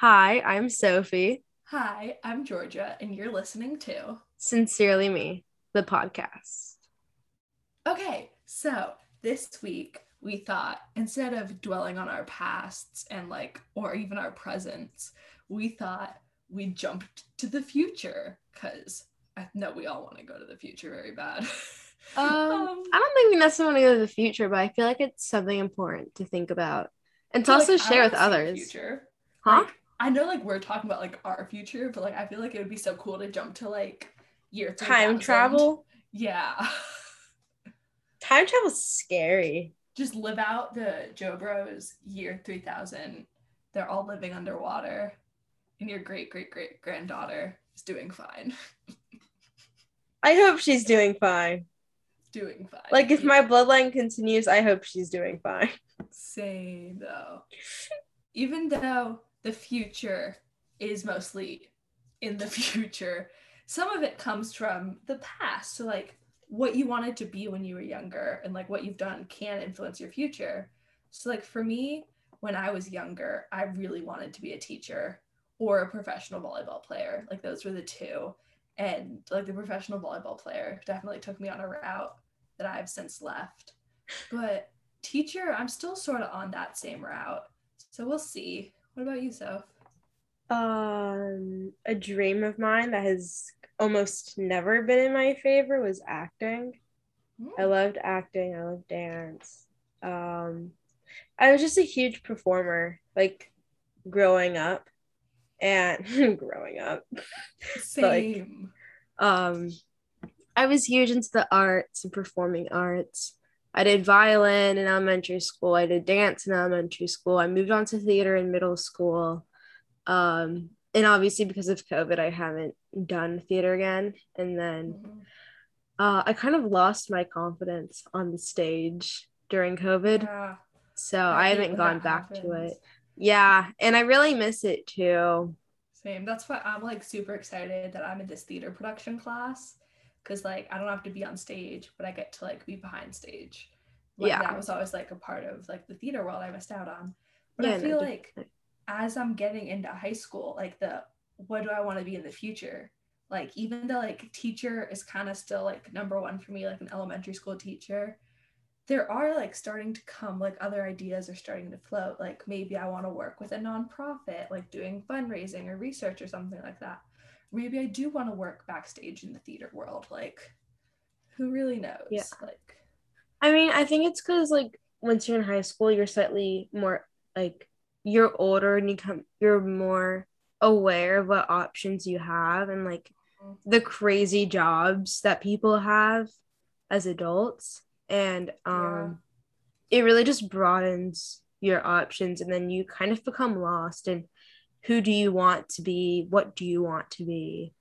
Hi, I'm Sophie. Hi, I'm Georgia, and you're listening to. Sincerely Me, the podcast. Okay, so this week we thought instead of dwelling on our pasts and like, or even our presents, we thought we jumped to the future because I know we all want to go to the future very bad. Um, I don't think we necessarily want to go to the future, but I feel like it's something important to think about and to also like, share with wanna see the others. Future. Huh? Like, I know like we're talking about like our future, but like I feel like it would be so cool to jump to like year Time travel. Yeah. Time travel's scary. Just live out the Joe Bros year 3000. They're all living underwater, and your great great great granddaughter is doing fine. I hope she's doing fine. doing fine. Like if Yeah. my bloodline continues, I hope she's doing fine. Same though. Even though the future is mostly in the future, some of it comes from the past. So like what you wanted to be when you were younger and like what you've done can influence your future. So like for me, when I was younger, I really wanted to be a teacher or a professional volleyball player. Like those were the two. And like the professional volleyball player definitely took me on a route that I've since left. But teacher, I'm still sort of on that same route. So we'll see. What about you, Soph? Um, a dream of mine that has almost never been in my favor was acting. I loved acting. I loved dance. Um, I was just a huge performer, like growing up, and growing up. Same. Um, I was huge into the arts and performing arts. I did violin in elementary school. I did dance in elementary school. I moved on to theater in middle school. Um, and obviously because of COVID, I haven't done theater again. And then Mhm. uh, I kind of lost my confidence on the stage during COVID. Yeah. So I I haven't gone back to it. Yeah. And I really miss it too. Same. That's why I'm like super excited that I'm in this theater production class. Cause like I don't have to be on stage, but I get to like be behind stage. Like Yeah. that was always like a part of like the theater world I missed out on. But Yeah, I no, feel like as I'm getting into high school, like the what do I want to be in the future? Like even though like teacher is kind of still like number one for me, like an elementary school teacher, there are like starting to come like other ideas are starting to float. Like maybe I want to work with a nonprofit, like doing fundraising or research or something like that. Maybe I do want to work backstage in the theater world. Like who really knows? Yeah. Like I mean, I think it's because like once you're in high school, you're slightly more like you're older and you come you're more aware of what options you have and like the crazy jobs that people have as adults. And um it really just broadens your options and then you kind of become lost in who do you want to be? What do you want to be?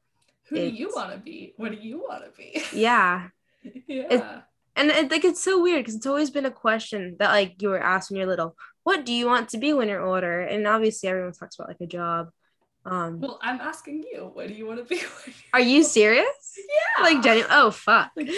who do you want to be? What do you want to be? Yeah. yeah. And it, like it's so weird because it's always been a question that like you were asked when you're little. What do you want to be when you're older? And obviously everyone talks about like a job. Um, Well, I'm asking you, what do you want to be? you're- you serious? yeah. Like genuine? Oh fuck! Like.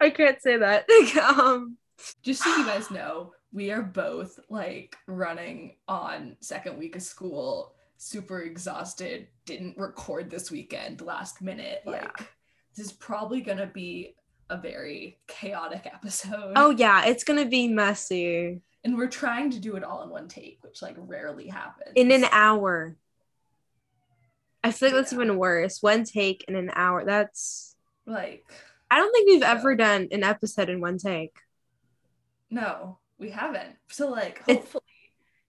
I can't say that. um, Just so you guys know, we are both like running on second week of school, super exhausted, didn't record this weekend last minute. Yeah. Like this is probably gonna be a very chaotic episode. oh yeah, it's gonna be messy and we're trying to do it all in one take, which like rarely happens. in an hour. I feel like that's even worse. One take in an hour. That's. like I don't think we've So- ever done an episode in one take. no, we haven't. So like hopefully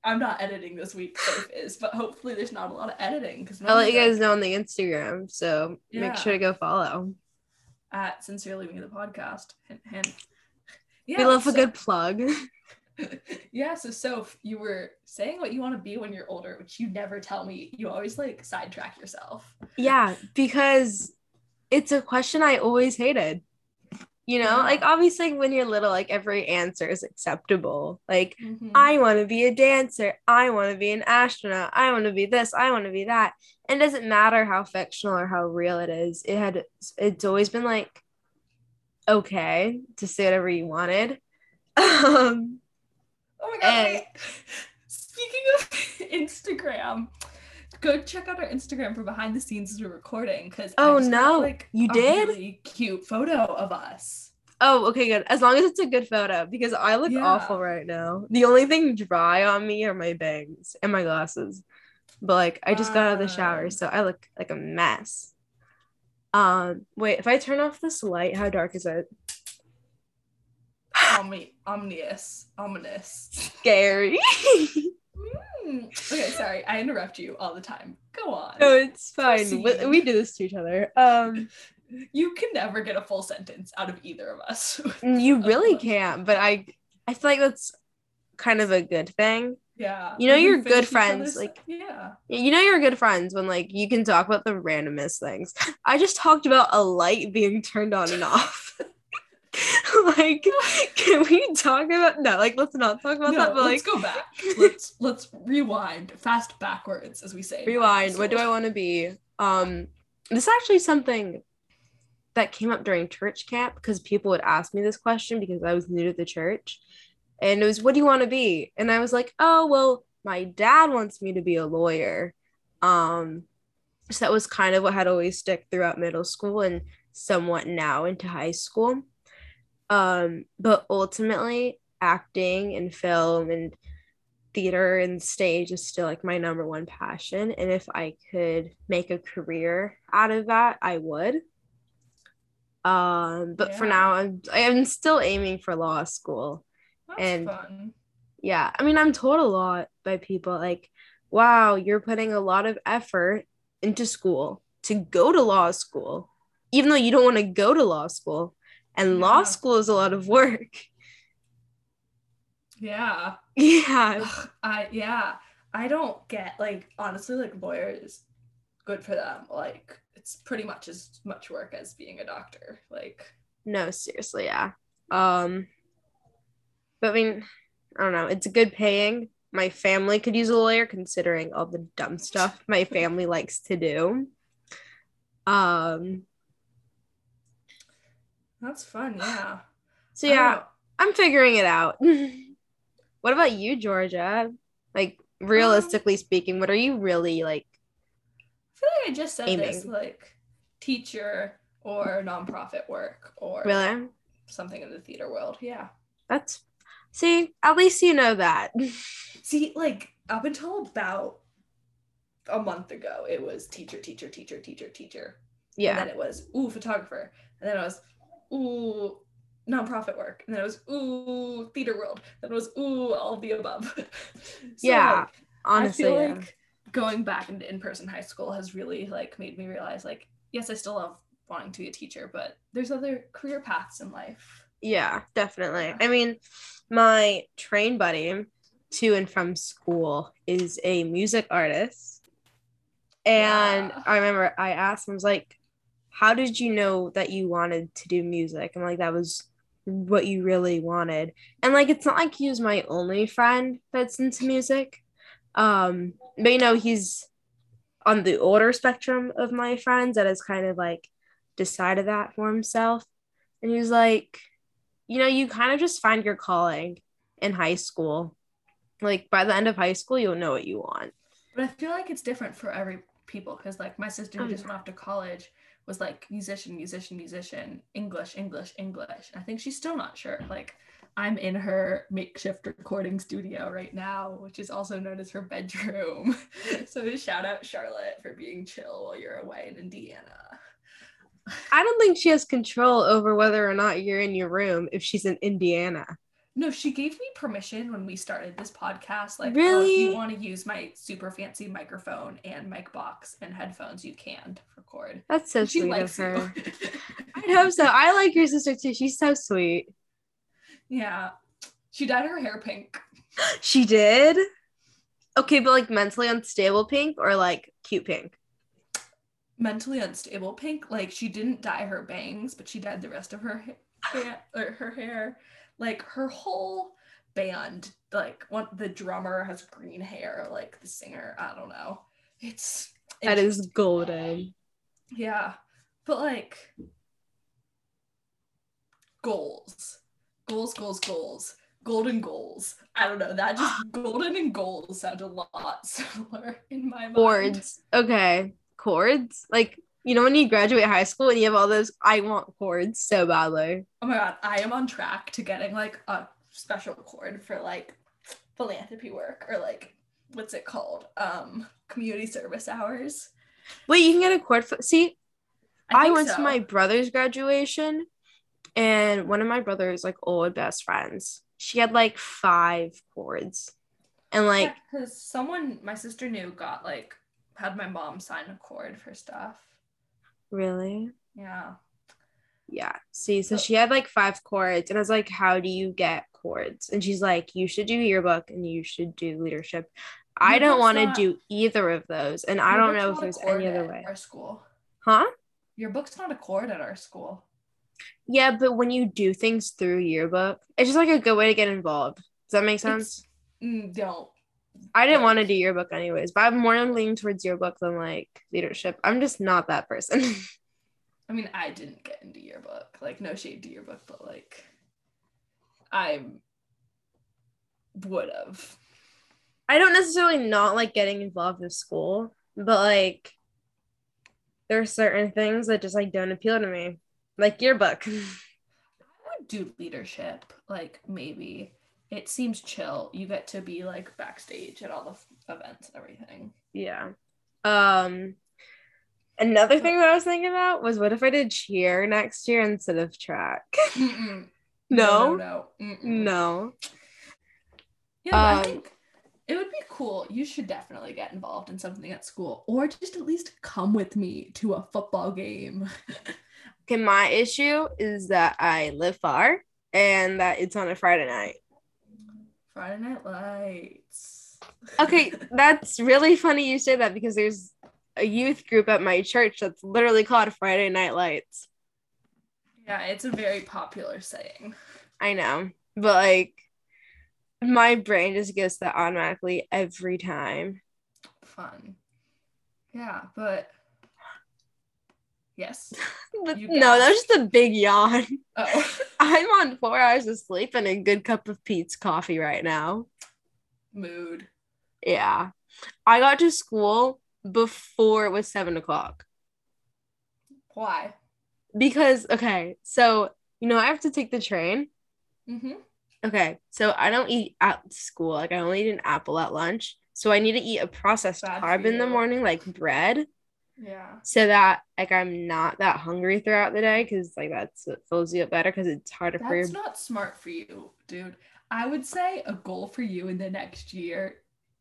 I'm not editing this week, Soph is, but hopefully there's not a lot of editing because I'll let you guys know on the Instagram, so Yeah. make sure to go follow. at Sincerely Me the podcast. Hint, hint. we love a good plug. yeah, so Soph, you were saying what you want to be when you're older, which you never tell me. You always like sidetrack yourself. yeah, because it's a question I always hated. You know, like obviously when you're little, like every answer is acceptable. Like, Mhm. I want to be a dancer. I want to be an astronaut. I want to be this. I want to be that. And it doesn't matter how fictional or how real it is. It had it's always been like okay to say whatever you wanted. Um oh my god, and- Speaking of Instagram. Go check out our Instagram for behind the scenes as we're recording because oh no, like, you did really cute photo of us. Oh, okay, good. As long as it's a good photo, because I look yeah. awful right now. The only thing dry on me are my bangs and my glasses. But like I just got out of the shower, ah. so I look like a mess. Um, wait, if I turn off this light, how dark is it? Omni- ominous, ominous, scary. mm. Okay, sorry, I interrupt you all the time. Go on. No, it's fine. We, we do this to each other. Um, you can never get a full sentence out of either of us. you really can't, but I, I feel like that's kind of a good thing yeah. You know you're good friends. Like yeah. You know you're good friends when like you can talk about the randomest things. I just talked about a light being turned on and off. like can we talk about no like let's not talk about no, that but let's like go back. Let's let's rewind fast backwards as we say. Rewind. What do i want to be? Um this is actually something that came up during church camp because people would ask me this question because i was new to the church and it was what do you want to be? And i was like oh well my dad wants me to be a lawyer. Um so that was kind of what had always stuck throughout middle school and somewhat now into high school um but ultimately acting and film and theater and stage is still like my number one passion and if i could make a career out of that i would um but yeah. for now i'm i'm still aiming for law school that's and fun. yeah, I mean, I'm told a lot by people like, wow, you're putting a lot of effort into school to go to law school, even though you don't want to go to law school. And yeah. law school is a lot of work. Yeah. Yeah. Ugh, I yeah. I don't get like honestly like lawyers good for them. Like it's pretty much as much work as being a doctor. Like no, seriously, yeah. Um but I mean, I don't know. It's good paying. My family could use a lawyer considering all the dumb stuff my family likes to do. Um That's fun, yeah. So yeah, I'm figuring it out. what about you, Georgia? Like realistically um, speaking, what are you really like? I feel like I just said aiming? this like teacher or nonprofit work or really something in the theater world. Yeah. That's See, at least you know that. See, like up until about a month ago, it was teacher, teacher, teacher, teacher, teacher. Yeah. And then it was ooh photographer, and then it was ooh nonprofit work, and then it was ooh theater world, then it was ooh all of the above. so, yeah, like, honestly, I feel yeah. like going back into in-person high school has really like made me realize like yes, I still love wanting to be a teacher, but there's other career paths in life. Yeah, definitely. I mean, my train buddy to and from school is a music artist. And yeah. I remember I asked him, I was like, how did you know that you wanted to do music? And like that was what you really wanted. And like it's not like he was my only friend that's into music. Um, but you know, he's on the older spectrum of my friends that has kind of like decided that for himself. And he was like, you know, you kind of just find your calling in high school. Like by the end of high school, you'll know what you want. But I feel like it's different for every people because like my sister who just went off to college was like musician, musician, musician, English, English, English. I think she's still not sure. Like I'm in her makeshift recording studio right now, which is also known as her bedroom. so shout out Charlotte for being chill while you're away in Indiana. I don't think she has control over whether or not you're in your room if she's in Indiana. No, she gave me permission when we started this podcast. Like, really? Oh, if you want to use my super fancy microphone and mic box and headphones, you can record. That's so she sweet of her. I hope so. I like your sister too. She's so sweet. Yeah. She dyed her hair pink. she did? Okay, but like mentally unstable pink or like cute pink? mentally unstable pink. Like she didn't dye her bangs, but she dyed the rest of her hair. her hair. Like her whole band, like what the drummer has green hair, like the singer. I don't know. It's that is golden. Yeah, but like goals, goals, goals, goals. golden goals. I don't know. That just golden and goals sound a lot similar in my mind. Cords. Okay. Cords. Like, you know, when you graduate high school and you have all those, I want cords so badly. Oh my god, I am on track to getting like a special cord for like philanthropy work or like what's it called? Um, community service hours. Wait, you can get a cord for see. I, think went to my brother's graduation and one of my brother's like old best friends, she had like five cords. And like because someone my sister knew got like had my mom sign a cord for stuff. Really? Yeah. Yeah. See, so So- she had like five cords, and I was like, How do you get cords? And she's like, You should do yearbook and you should do leadership. I don't want to do either of those. And I don't know if there's any other way. Our school. Huh? Your book's not a cord at our school. Yeah, but when you do things through yearbook, it's just like a good way to get involved. Does that make sense? Mm, don't. I didn't want to do yearbook anyways, but I'm more leaning towards yearbook than like leadership. I'm just not that person. I mean, I didn't get into yearbook. Like, no shade to yearbook, but like, I would have. I don't necessarily not like getting involved with school, but like there are certain things that just like don't appeal to me. Like yearbook. I would do leadership. Like, maybe it seems chill. You get to be like backstage at all the f- events and everything. yeah. Um another thing that I was thinking about was what if I did cheer next year instead of track? Mm-mm. No. no, no. No. Yeah, but I Um, think it would be cool. You should definitely get involved in something at school, or just at least come with me to a football game. Okay, my issue is that I live far and that it's on a Friday night. Friday Night Lights. Okay, that's really funny you say that because there's a youth group at my church that's literally called Friday Night Lights. yeah, it's a very popular saying. I know, but like my brain just gets that automatically every time. Fun. Yeah, but yes. But no, that was just a big yawn. Oh, I'm on four hours of sleep and a good cup of Peet's coffee right now. mood. Yeah. I got to school before it was seven o'clock. Why? Because okay, so you know I have to take the train. Mm-hmm. Okay, so I don't eat at school. Like I only eat an apple at lunch. So I need to eat a processed Bad carb in the morning, like bread, Yeah. so that like I'm not that hungry throughout the day because like that's what fills you up better because it's harder for your That's not smart for you, dude. I would say a goal for you in the next year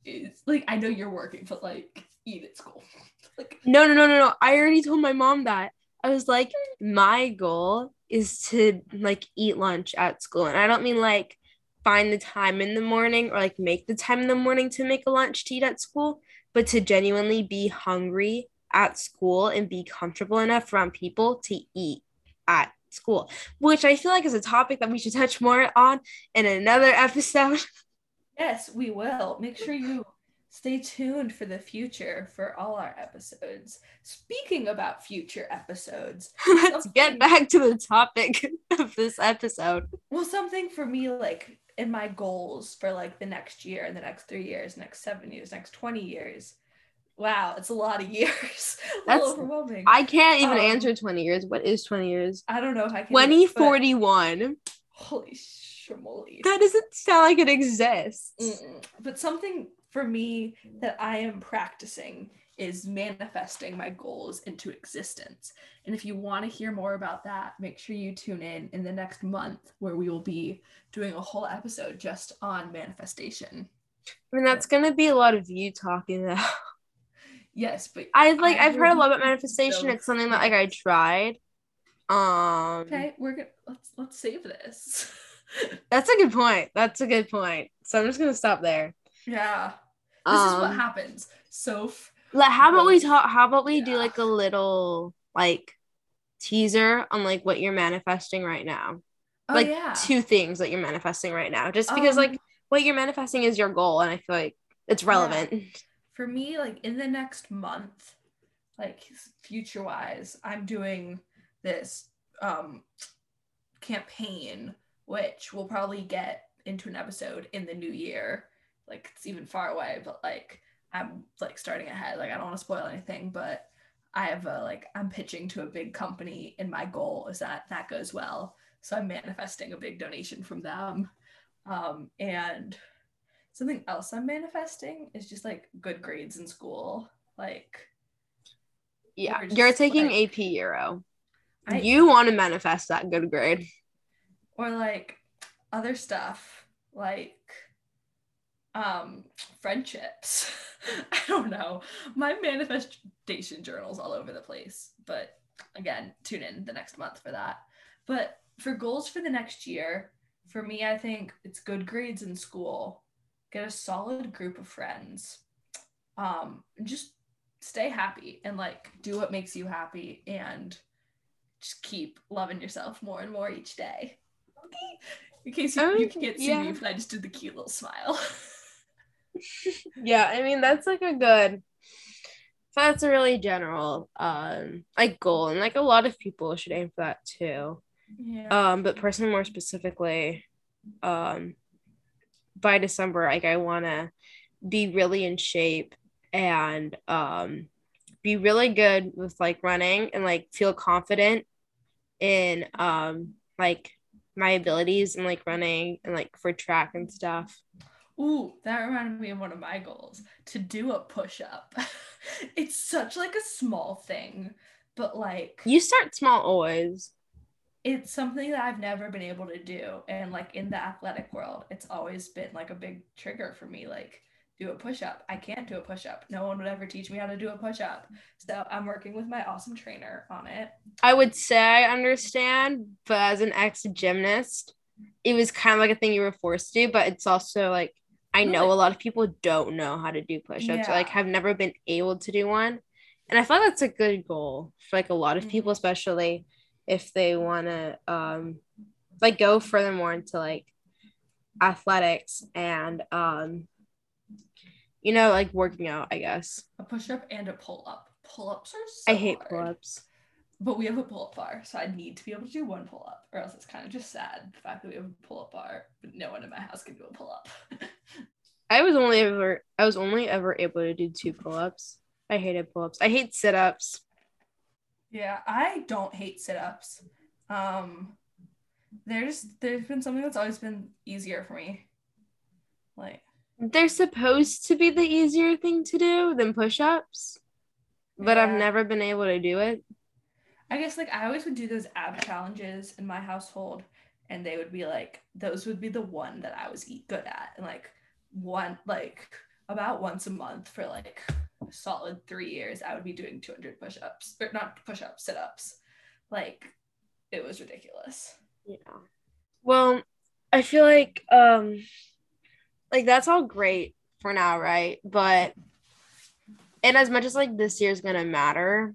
is like I know you're working, but like eat at school. like No, no, no, no, no. I already told my mom that. I was like, my goal is to like eat lunch at school. And I don't mean like find the time in the morning or like make the time in the morning to make a lunch to eat at school, but to genuinely be hungry at school and be comfortable enough around people to eat at school, which I feel like is a topic that we should touch more on in another episode. yes, we will. Make sure you stay tuned for the future for all our episodes. Speaking about future episodes, Let's get back to the topic of this episode. well, something for me like in my goals for like the next year and the next three years, next seven years, next 20 years. Wow, it's a lot of years. That's- overwhelming. I can't even Um, answer 20 years. What is 20 years? I don't know if I can. 2041. but- Holy shmoly. That doesn't sound like it exists. Mm-mm. But something for me that I am practicing is manifesting my goals into existence. And if you want to hear more about that, make sure you tune in in the next month where we will be doing a whole episode just on manifestation. I mean, that's gonna be a lot of you talking though. Yes, but I like I I've heard a lot about manifestation. so It's something that like I tried. Um okay, we're gonna let's let's save this. that's a good point. That's a good point. So I'm just gonna stop there. yeah. This is what Um, happens. Soph Like, how about we talk? How about we do like a little like teaser on like what you're manifesting right now? oh like yeah. two things that you're manifesting right now, just because Um, like what you're manifesting is your goal, and I feel like it's relevant. For me like in the next month like future wise i'm doing this um campaign which we'll probably get into an episode in the new year. Like it's even far away, but like I'm like starting ahead. Like I don't want to spoil anything, but I have a like I'm pitching to a big company and my goal is that that goes well. So I'm manifesting a big donation from them. Um, and something else I'm manifesting is just like good grades in school. Like yeah, you're taking like, AP Euro. I, you want to manifest that good grade. Or like other stuff like um friendships. I don't know. My manifestation journal's all over the place, but again, tune in the next month for that. But for goals for the next year, for me, I think it's good grades in school, get a solid group of friends, um, just stay happy and like do what makes you happy and just keep loving yourself more and more each day. Okay. In case you, you can't see yeah. me, but I just did the cute little smile. yeah, I mean that's like a good that's a really general um like goal and like a lot of people should aim for that too. Yeah. Um, but personally more specifically, um by December, like I wanna be really in shape and um be really good with like running and like feel confident in um like my abilities and like running and like for track and stuff. Ooh, that reminded me of one of my goals to do a push up. it's such like a small thing, but like you start small always. It's something that I've never been able to do. And like in the athletic world, it's always been like a big trigger for me. Like, do a push up. I can't do a push up. No one would ever teach me how to do a push up. So I'm working with my awesome trainer on it. I would say I understand, but as an ex gymnast, it was kind of like a thing you were forced to but it's also like I know a lot of people don't know how to do push-ups yeah. or like have never been able to do one. And I feel like that's a good goal for like a lot of people, mm-hmm. especially if they want to um like go furthermore into like athletics and um you know like working out, I guess. A push-up and a pull-up. Pull-ups are so I hate hard. pull-ups. But we have a pull-up bar, so I need to be able to do one pull-up, or else it's kind of just sad the fact that we have a pull-up bar, but no one in my house can do a pull-up. I was only ever I was only ever able to do two pull-ups. I hated pull-ups. I hate sit-ups. Yeah, I don't hate sit-ups. Um there's there's been something that's always been easier for me. Like they're supposed to be the easier thing to do than push-ups, but yeah. I've never been able to do it. I guess like I always would do those ab challenges in my household, and they would be like those would be the one that I was good at, and like one like about once a month for like solid three years, I would be doing 200 push-ups or not push-ups, sit-ups. Like it was ridiculous. Yeah. Well, I feel like um like that's all great for now, right? But and as much as like this year's gonna matter,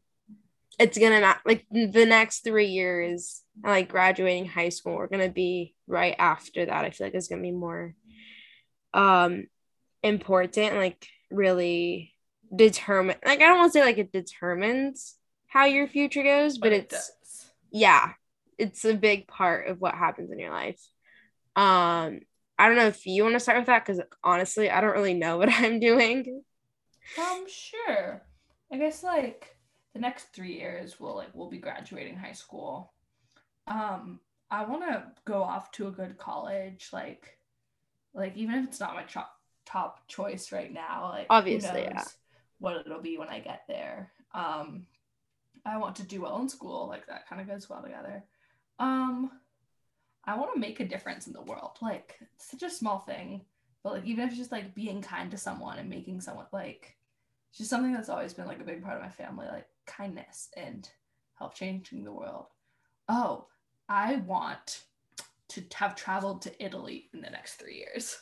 it's gonna not like the next three years like graduating high school we're gonna be right after that i feel like it's gonna be more um important like really determine like i don't want to say like it determines how your future goes but, but it it's does. yeah it's a big part of what happens in your life. Um i don't know if you want to start with that because honestly i don't really know what i'm doing. Um sure. I guess like the next three years we'll like we'll be graduating high school. Um i want to go off to a good college like like even if it's not my top top choice right now like obviously yeah what it'll be when i get there um i want to do well in school like that kind of goes well together um i want to make a difference in the world like such a small thing but like even if it's just like being kind to someone and making someone like just something that's always been like a big part of my family like kindness and help changing the world. Oh, I want to have traveled to Italy in the next three years.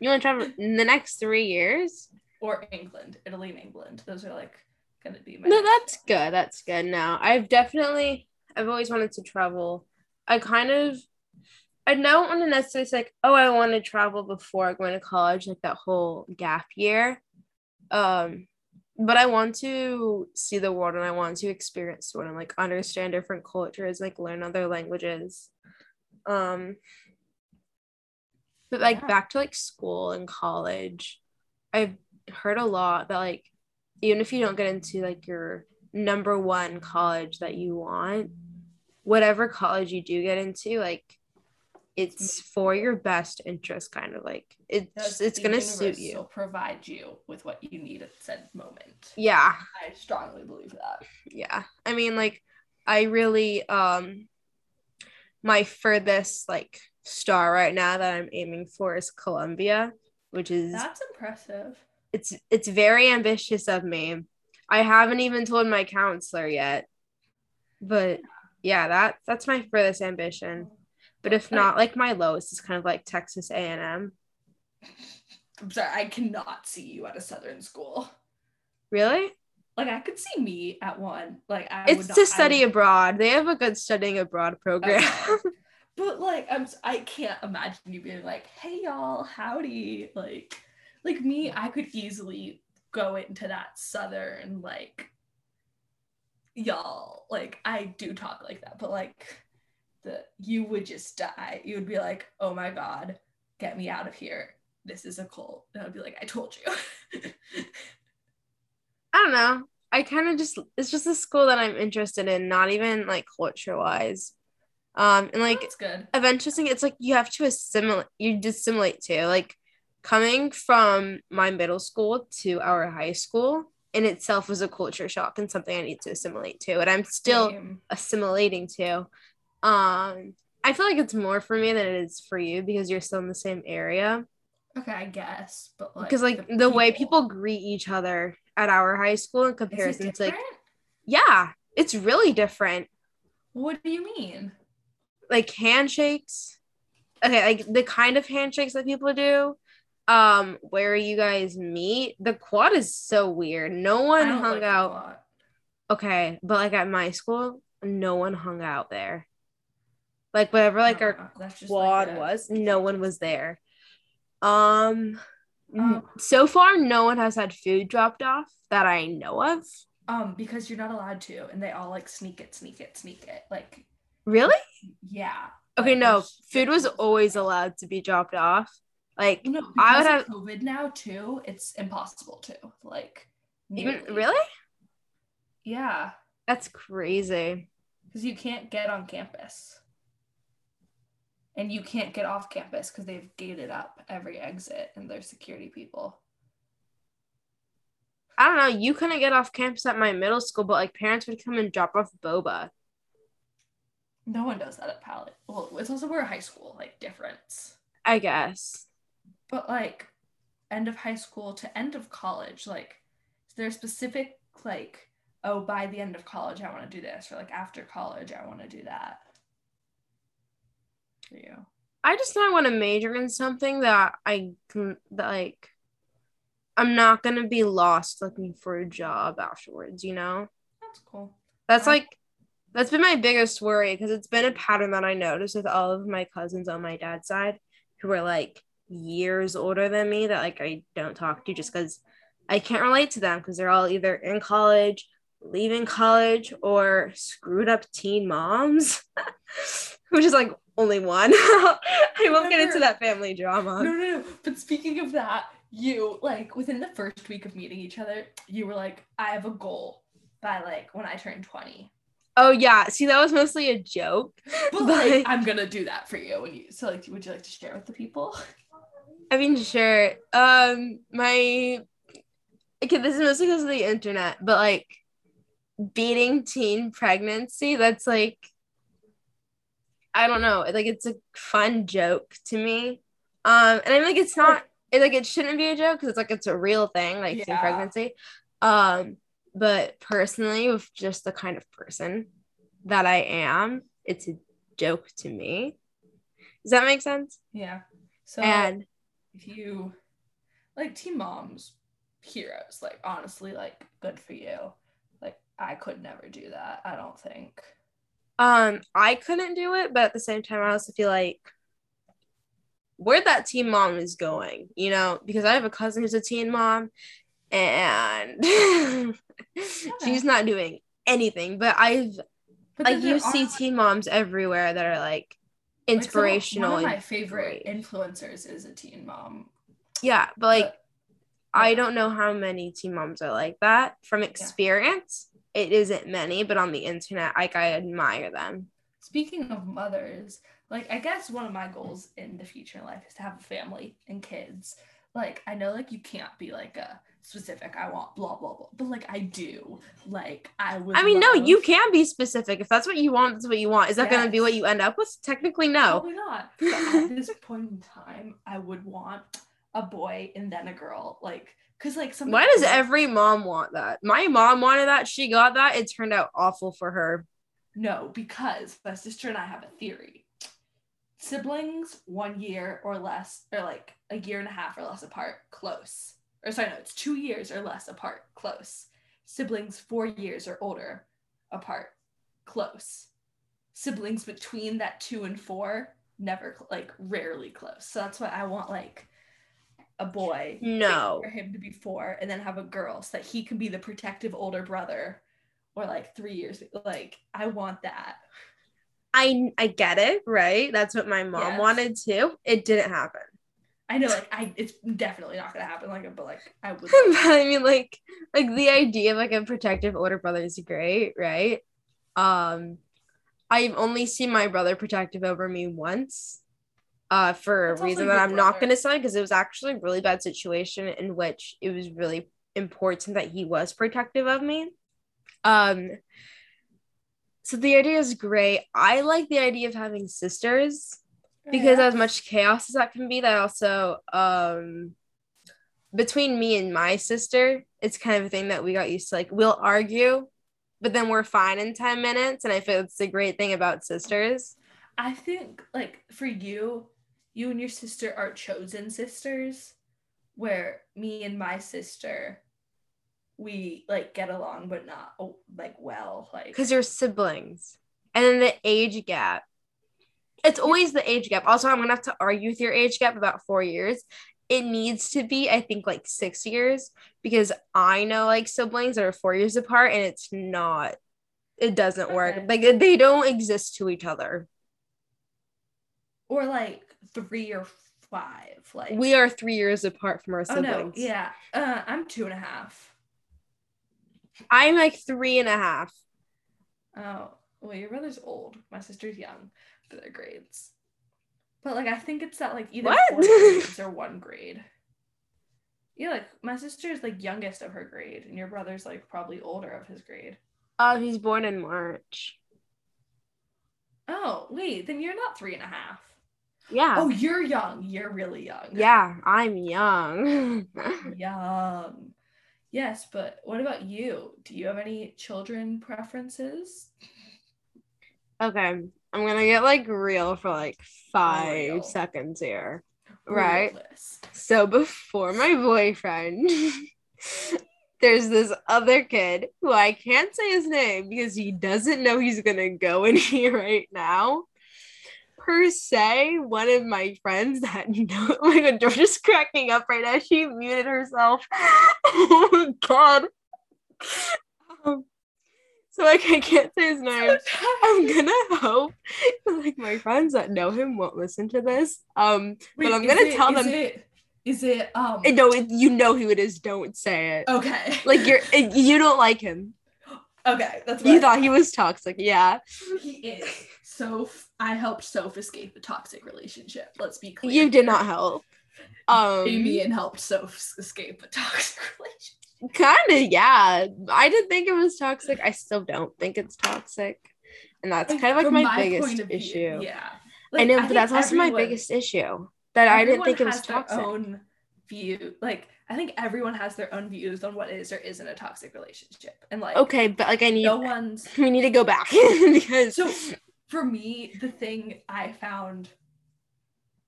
You want to travel in the next three years? Or England, Italy and England. Those are like gonna be my. No, that's good. That's good. Now I've definitely, I've always wanted to travel. I kind of, I don't want to necessarily say like, oh, I want to travel before going to college, like that whole gap year. Um, but I want to see the world and I want to experience the world and like understand different cultures, like learn other languages. Um But like Yeah. back to like school and college, I've heard a lot that like even if you don't get into like your number one college that you want, whatever college you do get into, like it's for your best interest, kind of like it's it's gonna suit you. will provide you with what you need at said moment. Yeah, I strongly believe that. yeah. I mean, like I really um my furthest like star right now that I'm aiming for is Columbia, which is That's impressive. It's it's very ambitious of me. I haven't even told my counselor yet. But yeah, that that's my furthest ambition. But if not, like my lowest is kind of like Texas A&M. I'm sorry, I cannot see you at a southern school. Really? Like I could see me at one. Like I It's would not, to study would- abroad. They have a good studying abroad program. Okay. But like I'm I can't imagine you being like, "Hey y'all, howdy." Like like me, I could easily go into that southern like y'all. Like I do talk like that, but like the you would just die. You would be like, "Oh my god, get me out of here. This is a cult." And I'd be like, "I told you." I don't know. I kind of just it's just a school that I'm interested in, not even like culture wise. Um and like That's good. eventually it's like you have to assimilate you dissimilate to like coming from my middle school to our high school in itself was a culture shock and something I need to assimilate to and I'm still assimilating to. Um I feel like it's more for me than it is for you because you're still in the same area. Okay, I guess, but like because like the, way people greet each other at our high school in comparison to like yeah it's really different. What do you mean? like handshakes. Okay like the kind of handshakes that people do um where you guys meet the quad is so weird. No one hung like out okay but like at my school no one hung out there. Like whatever like our just quad like was no one was there. Um Um, so far no one has had food dropped off that i know of. Um, because you're not allowed to, and they all like sneak it, sneak it, sneak it. Like, really? yeah. okay like, no food was always allowed to be dropped off like No, I would have- COVID now too. It's impossible to like. even really Yeah, that's crazy because you can't get on campus, and you can't get off campus because they've gated up every exit, and there's security people. I don't know. You couldn't get off campus at my middle school, but like parents would come and drop off boba. No one does that at Palette. Well, it's also we're a high school, like difference. I guess. But like end of high school to end of college like is there a specific like oh by the end of college i want to do this or like after college i want to do that? For you. I just know I want to major in something that I can that like I'm not gonna be lost looking for a job afterwards, you know? that's cool. That's Um, like that's been my biggest worry because it's been a pattern that I noticed with all of my cousins on my dad's side who are like years older than me that like I don't talk to just because I can't relate to them because they're all either in college, leaving college, or screwed up teen moms, which is like only one. I won't get into that family drama. no no no but speaking of that you like within the first week of meeting each other you were like i have a goal by like when i turn 20 Oh yeah, see that was mostly a joke. but But- like i'm gonna do that for you when you so like would you like to share with the people I mean, sure. Um, my okay, this is mostly because of the internet, but like beating teen pregnancy, that's like I don't know, like it's a fun joke to me. Um, and I'm like, it's not it, like it shouldn't be a joke because it's like it's a real thing, like teen pregnancy. Um, but personally, with just the kind of person that I am, it's a joke to me. Does that make sense? yeah so and if you like teen moms heroes like honestly like good for you. Like i could never do that i don't think. Um, I couldn't do it, but at the same time, I also feel like where that teen mom is going, you know, because I have a cousin who's a teen mom and she's not doing anything, but I've but like you see teen moms everywhere that are like inspirational. Like of, one of my favorite influencers is a teen mom. Yeah, but like But- I don't know how many teen moms are like that. From experience, it isn't many, but on the internet, like I admire them. Speaking of mothers, like I guess one of my goals in the future in life is to have a family and kids. Like I know like you can't be like a specific I want blah blah blah, but like I do. Like I would I mean, no, you can be specific. If that's what you want, that's what you want. Is that going to be what you end up with? Technically, no. Probably not. But at this point in time, I would want a boy and then a girl. Like, cause like some. Why does every mom want that? My mom wanted that. She got that. It turned out awful for her. No, because my sister and I have a theory. Siblings one year or less, or like a year and a half or less apart, close. Or sorry, no, it's two years or less apart, close. Siblings four years or older apart, close. Siblings between that two and four, never like rarely close. So that's why I want like a boy. No. For him to be four and then have a girl so that he can be the protective older brother or like three years. Like I want that. I I get it, right? That's what my mom Yes. wanted too. It didn't happen. I know, like I, it's definitely not gonna happen. Like, but like I would. I mean, like, like the idea of like a protective older brother is great, right? Um, I've only seen my brother protective over me once, uh, for That's a reason that I'm not gonna say because it was actually a really bad situation in which it was really important that he was protective of me. Um, so the idea is great. I like the idea of having sisters because Yeah. as much chaos as that can be that also um between me and my sister it's kind of a thing that we got used to like we'll argue but then we're fine in 10 minutes and i feel it's a great thing about sisters I think like for you, you and your sister are chosen sisters, where me and my sister, we like get along, but not oh, like well. Like because you're siblings and then the age gap it's always the age gap also i'm gonna have to argue with your age gap about four years it needs to be i think like six years because i know like siblings that are four years apart and it's not it doesn't work like they don't exist to each other or like three or five. Like we are three years apart from our Oh siblings no, yeah. Uh, I'm two and a half. i'm like three and a half Oh, well, your brother's old. My sister's young for their grades. But like, I think it's that like either What? four grades or one grade. Yeah, like my sister's like youngest of her grade, and your brother's like probably older of his grade. oh he's born in march Oh, wait, then you're not three and a half. yeah Oh, you're young. You're really young. yeah i'm young Young. Yes, but what about you? Do you have any children preferences? Okay, I'm gonna get like real for like five Real. seconds here. Right. Realist. So before my boyfriend, there's this other kid who I can't say his name because he doesn't know he's gonna go in here right now. Per se, one of my friends that know, oh my god, Georgia's cracking up right now. She muted herself. Oh my god. Um, so like I can't say his name. I'm gonna hope like my friends that know him won't listen to this. Um, but I'm gonna it- tell is them. It, is it um? No, it, you know who it is. Don't say it. okay. Like you're, you don't like him. okay. That's You what I thought he was toxic. Yeah, He is. So I helped Soph escape a toxic relationship. Let's be clear. you did not help. Um, and helped Soph escape a toxic relationship. kind of. Yeah, I didn't think it was toxic. I still don't think it's toxic, and that's kind of like From my, biggest view, issue. Yeah. I Like, know, but think that's also my biggest issue that I didn't think it was toxic. Own view, like I think everyone has their own views on what is or isn't a toxic relationship, and like Okay, but like I need no one's we need to go back because So for me, the thing I found, I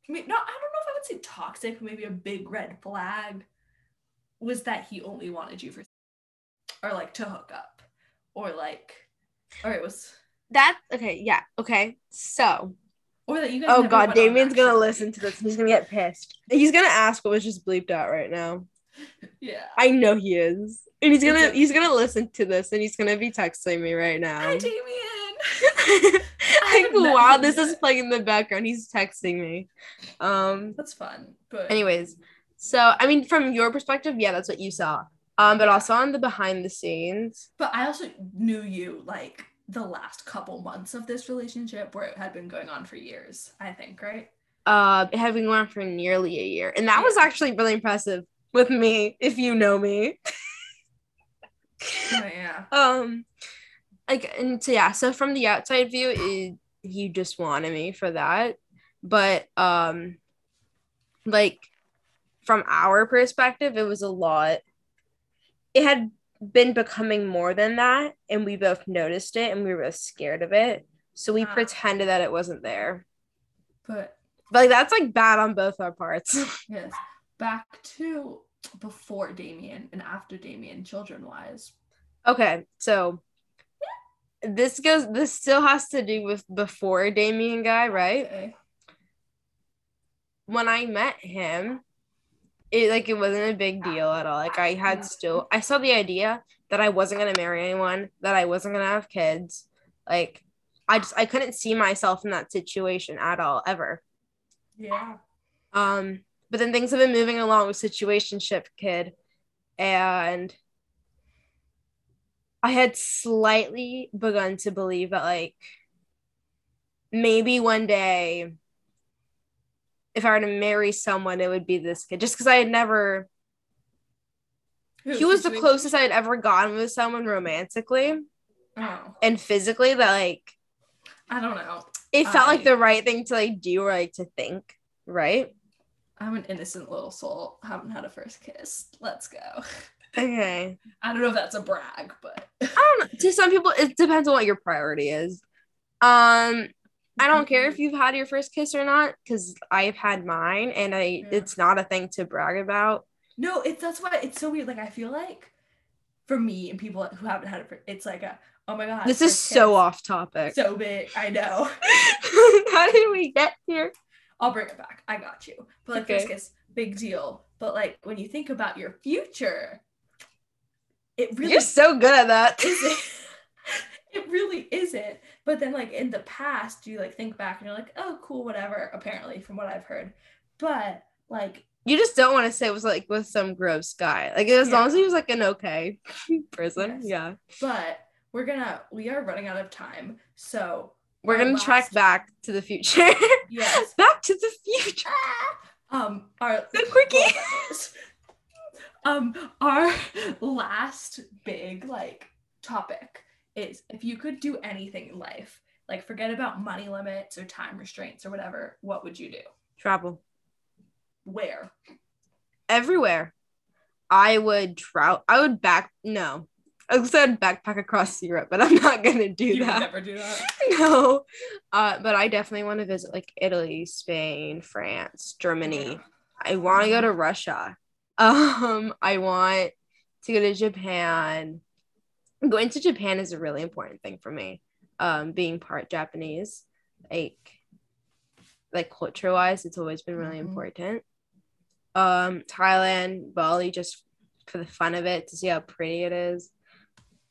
no, I don't know if I would say toxic, maybe a big red flag, was that he only wanted you for, or like to hook up, or like, or it was, that okay, yeah, okay. So, or that you guys. oh god, Damien's gonna listen to this. and He's gonna get pissed. He's gonna ask what was just bleeped out right now. Yeah. I know he is, and he's gonna he's gonna listen to this, and he's gonna be texting me right now. Hi, Damien. like while this is playing in the background, he's texting me. Um That's fun. But anyways, so I mean from your perspective, yeah, that's what you saw. Um, but also on the behind the scenes. but I also knew you like the last couple months of this relationship where it had been going on for years, I think, right? Uh it had been going on for nearly a year. And that was actually really impressive with me, if you know me. Oh yeah. um like and so yeah so from the outside view it, he just wanted me for that. But um like from our perspective it was a lot. It had been becoming more than that and we both noticed it and we were both scared of it. So we pretended that it wasn't there. But but like that's like bad on both our parts. Yes, back to before Damien and after Damien, children wise. okay so this goes this still has to do with before damien guy right Okay. when I met him, it like it wasn't a big deal at all. Like I had still I saw the idea that I wasn't gonna marry anyone, that I wasn't gonna have kids. Like I just I couldn't see myself in that situation at all, ever. Yeah. Um, but then things have been moving along with situationship kid, and I had slightly begun to believe that like maybe one day if I were to marry someone, it would be this kid. Just because I had never he was the closest I had ever gotten with someone romantically Oh, and physically that like I don't know. it felt like the right thing to like do or like to think, right? I'm an innocent little soul. Haven't had a first kiss. Let's go. Okay. I don't know if that's a brag, but I don't know. To some people, it depends on what your priority is. Um, I don't care if you've had your first kiss or not, because I've had mine, and I Yeah. it's not a thing to brag about. No, it's that's why it's so weird. Like I feel like for me and people who haven't had it, it's like a oh my god. This is so kiss. off topic. So big. I know. How did we get here? I'll bring it back. I got you. But like first Okay. kiss, big deal. But like when you think about your future, it really You're so good at that. it really isn't. But then like in the past, you like think back and you're like, oh cool, whatever. Apparently, from what I've heard. But like You just don't want to say it was like with some gross guy. Like as long as he was like an okay person, Yes. yeah. but we're gonna we are running out of time. So We're gonna track back to the future. yes. back to the future. Um our The quickie. Well, that is. um our last big like topic is if you could do anything in life, like forget about money limits or time restraints or whatever, what would you do? Travel. Where? everywhere. I would travel. I would back. No, I said backpack across Europe, but I'm not gonna do You that. never do that. no, uh, but I definitely want to visit like Italy, Spain, France, Germany. I want to go to Russia. Um, I want to go to Japan. Going to Japan is a really important thing for me. Um, being part Japanese, like like culture wise, it's always been really Mhm. important. Um, Thailand, Bali, just for the fun of it to see how pretty it is.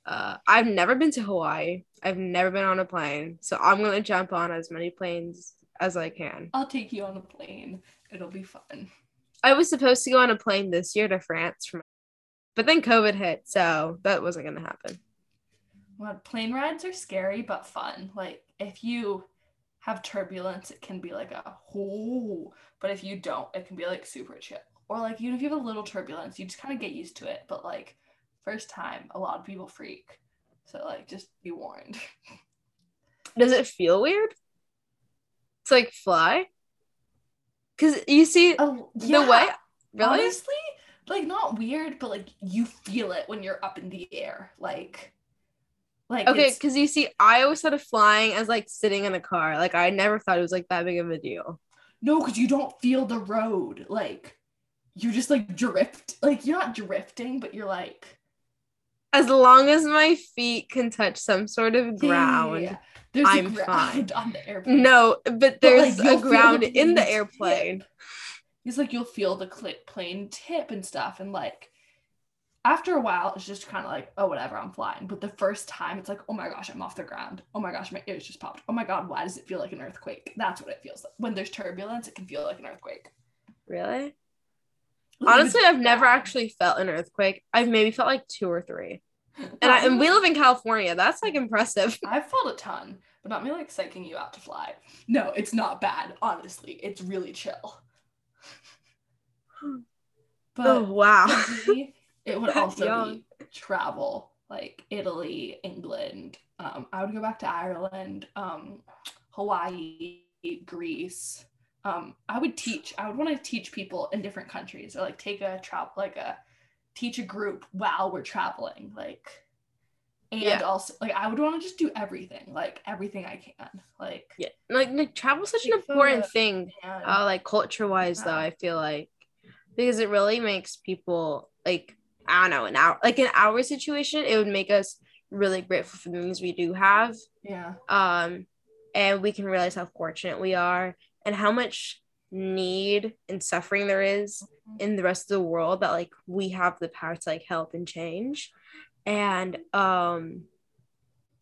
Uh, I've never been to Hawaii. I've never been on a plane, so I'm gonna jump on as many planes as I can. I'll take you on a plane. It'll be fun. I was supposed to go on a plane this year to France, from, but then COVID hit, so that wasn't gonna happen. Well, plane rides are scary but fun. Like if you have turbulence, it can be like a whoo, but if you don't, it can be like super chill. Or like even if you have a little turbulence, you just kind of get used to it. But like first time, a lot of people freak. So like just be warned. Does it feel weird? It's like fly? Cause you see Oh, the way, really? Honestly, like not weird, but like you feel it when you're up in the air. Like, like Okay, because you see, I always thought of flying as like sitting in a car. Like I never thought it was like that big of a deal. No, because you don't feel the road. Like you just like drift. Like you're not drifting, but you're like As long as my feet can touch some sort of ground. yeah. There's I'm fine. on the airplane. No, but there's like, a ground the in the plane airplane. It's like you'll feel the cl- plane tip and stuff, and like after a while, it's just kind of like, oh, whatever, I'm flying. But the first time, it's like, oh my gosh, I'm off the ground. Oh my gosh, my ears just popped. Oh my God, why does it feel like an earthquake? That's what it feels like. When there's turbulence, it can feel like an earthquake. Really? Honestly, I've never actually felt an earthquake. I've maybe felt like two or three. And, I, and we live in California. That's like impressive. I've felt a ton, but not me like psyching you out to fly. No, it's not bad. Honestly, it's really chill. But oh wow. it would also be travel, like Italy, England. Um, I would go back to Ireland, um, Hawaii, Greece. Um, I would teach. I would want to teach people in different countries, or like take a travel, like a teach a group while we're traveling, like. And yeah. also, like, I would want to just do everything, like everything I can, like. Yeah, like, like travel such an important thing, uh, like culture wise, yeah. though. I feel like because it really makes people like I don't know, in our like in our situation, it would make us really grateful for the things we do have. Yeah. Um, and we can realize how fortunate we are and how much need and suffering there is mm-hmm. in the rest of the world that like we have the power to like help and change. And um,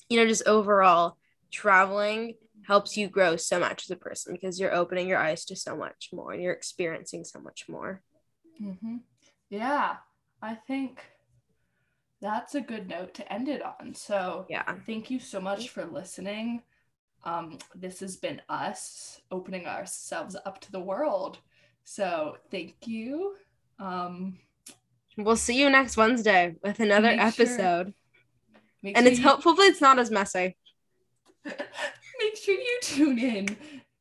you know, just overall traveling helps you grow so much as a person because you're opening your eyes to so much more and you're experiencing so much more. Mm-hmm. Yeah, I think that's a good note to end it on. So, yeah, thank you so much for listening. Um, this has been us opening ourselves up to the world. So, thank you. Um, we'll see you next Wednesday with another episode. Sure, and sure it's you- hopefully it's not as messy. make sure you tune in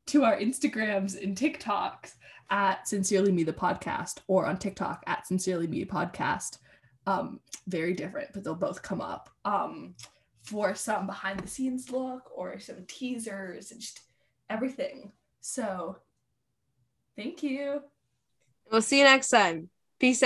to our Instagrams and TikToks at Sincerely Me the podcast or on TikTok at Sincerely Me podcast. Um, very different, but they'll both come up um, for some behind the scenes look or some teasers and just everything. So, thank you. We'll see you next time. Peace out.